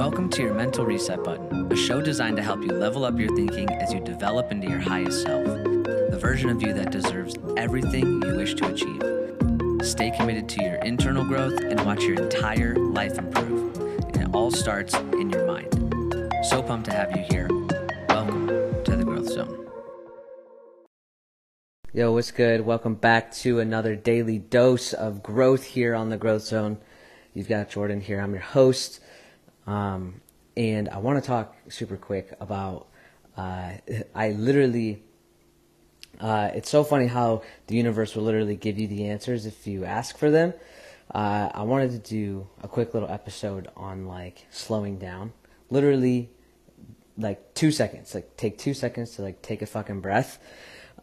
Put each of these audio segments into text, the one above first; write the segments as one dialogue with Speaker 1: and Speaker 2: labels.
Speaker 1: Welcome to your Mental Reset Button, a show designed to help you level up your thinking as you develop into your highest self, the version of you that deserves everything you wish to achieve. Stay committed to your internal growth and watch your entire life improve. And it all starts in your mind. So pumped to have you here. Welcome to the Growth Zone.
Speaker 2: Yo, what's good? Welcome back to another daily dose of growth here on the Growth Zone. You've got Jordan here. I'm your host. Um, and I want to talk super quick about. Uh, I literally. Uh, it's so funny how the universe will literally give you the answers if you ask for them. Uh, I wanted to do a quick little episode on like slowing down. Literally, like two seconds. Like take two seconds to like take a fucking breath.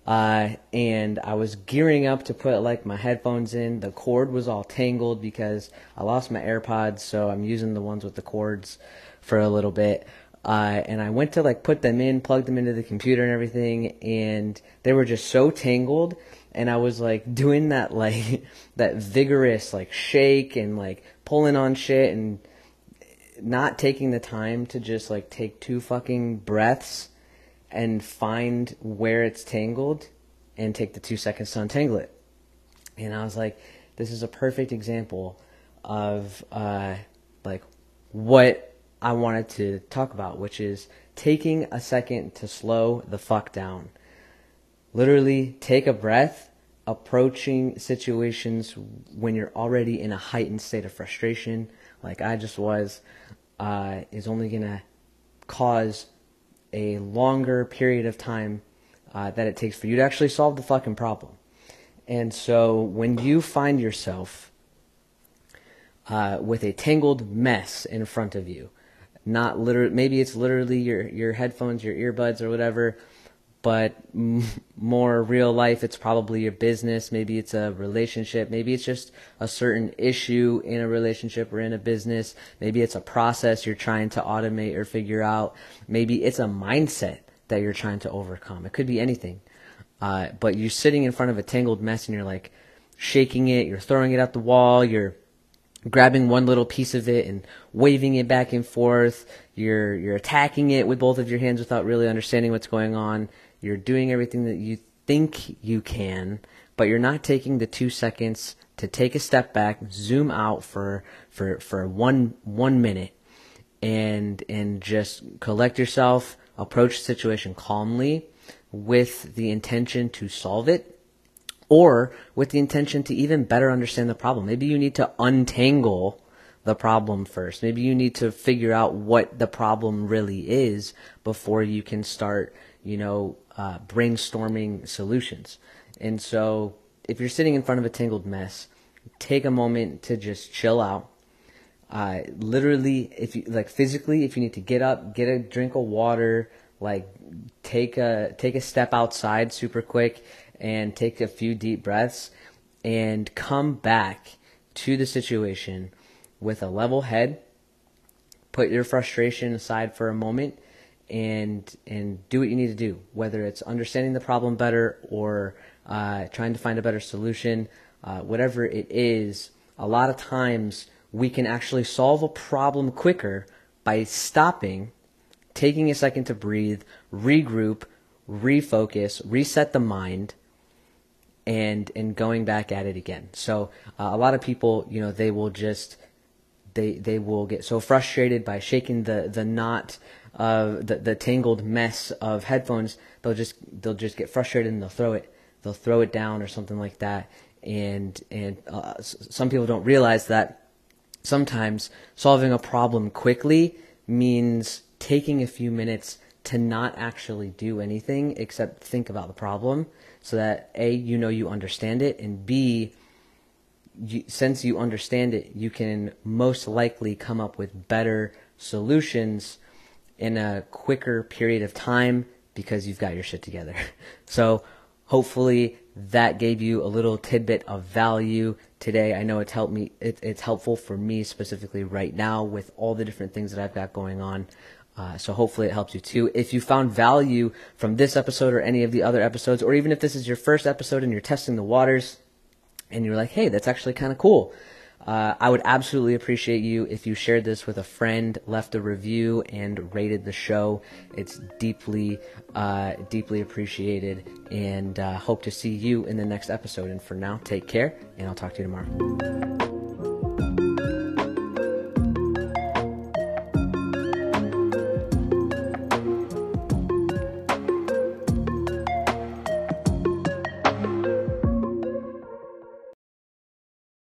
Speaker 2: Uh, and I was gearing up to put like my headphones in. The cord was all tangled because I lost my AirPods, so I'm using the ones with the cords for a little bit. Uh, and I went to like put them in, plug them into the computer and everything, and they were just so tangled. And I was like doing that like that vigorous like shake and like pulling on shit and not taking the time to just like take two fucking breaths and find where it's tangled and take the two seconds to untangle it. And I was like, this is a perfect example of uh, like what I wanted to talk about, which is taking a second to slow the fuck down. Literally take a breath, approaching situations when you're already in a heightened state of frustration, like I just was, uh, is only gonna cause a longer period of time uh, that it takes for you to actually solve the fucking problem. And so when you find yourself uh, with a tangled mess in front of you, not literally, maybe it's literally your, your headphones, your earbuds, or whatever, but more real life, it's probably your business. Maybe it's a relationship. Maybe it's just a certain issue in a relationship or in a business. Maybe it's a process you're trying to automate or figure out. Maybe it's a mindset that you're trying to overcome. It could be anything. Uh, but you're sitting in front of a tangled mess and you're like shaking it, you're throwing it at the wall, you're grabbing one little piece of it and waving it back and forth. You're you're attacking it with both of your hands without really understanding what's going on. You're doing everything that you think you can, but you're not taking the two seconds to take a step back, zoom out for for for one one minute, and and just collect yourself, approach the situation calmly, with the intention to solve it, or with the intention to even better understand the problem. Maybe you need to untangle the problem first. Maybe you need to figure out what the problem really is before you can start, you know, uh, brainstorming solutions. And so, if you're sitting in front of a tangled mess, take a moment to just chill out. Uh, literally, if you like physically, if you need to get up, get a drink of water, like take a take a step outside super quick and take a few deep breaths and come back to the situation with a level head. Put your frustration aside for a moment and and do what you need to do, whether it's understanding the problem better or uh, trying to find a better solution, uh, whatever it is. A lot of times we can actually solve a problem quicker by stopping, taking a second to breathe, regroup, refocus, reset the mind, and and going back at it again. So uh, a lot of people, you know, they will just they they will get so frustrated by shaking the the knot of the the tangled mess of headphones. They'll just they'll just get frustrated and they'll throw it they'll throw it down or something like that. And and uh, some people don't realize that sometimes solving a problem quickly means taking a few minutes to not actually do anything except think about the problem so that a you know you understand it and b you, since you understand it you can most likely come up with better solutions in a quicker period of time because you've got your shit together. So hopefully that gave you a little tidbit of value today. I know it's helped me it, it's helpful for me specifically right now with all the different things that i've got going on. Uh, so hopefully it helps you too. If you found value from this episode or any of the other episodes, or even if this is your first episode and you're testing the waters, and you're like, hey, that's actually kind of cool. Uh, I would absolutely appreciate you if you shared this with a friend, left a review, and rated the show. It's deeply, uh, deeply appreciated, and uh, hope to see you in the next episode. And for now, take care, and I'll talk to you tomorrow.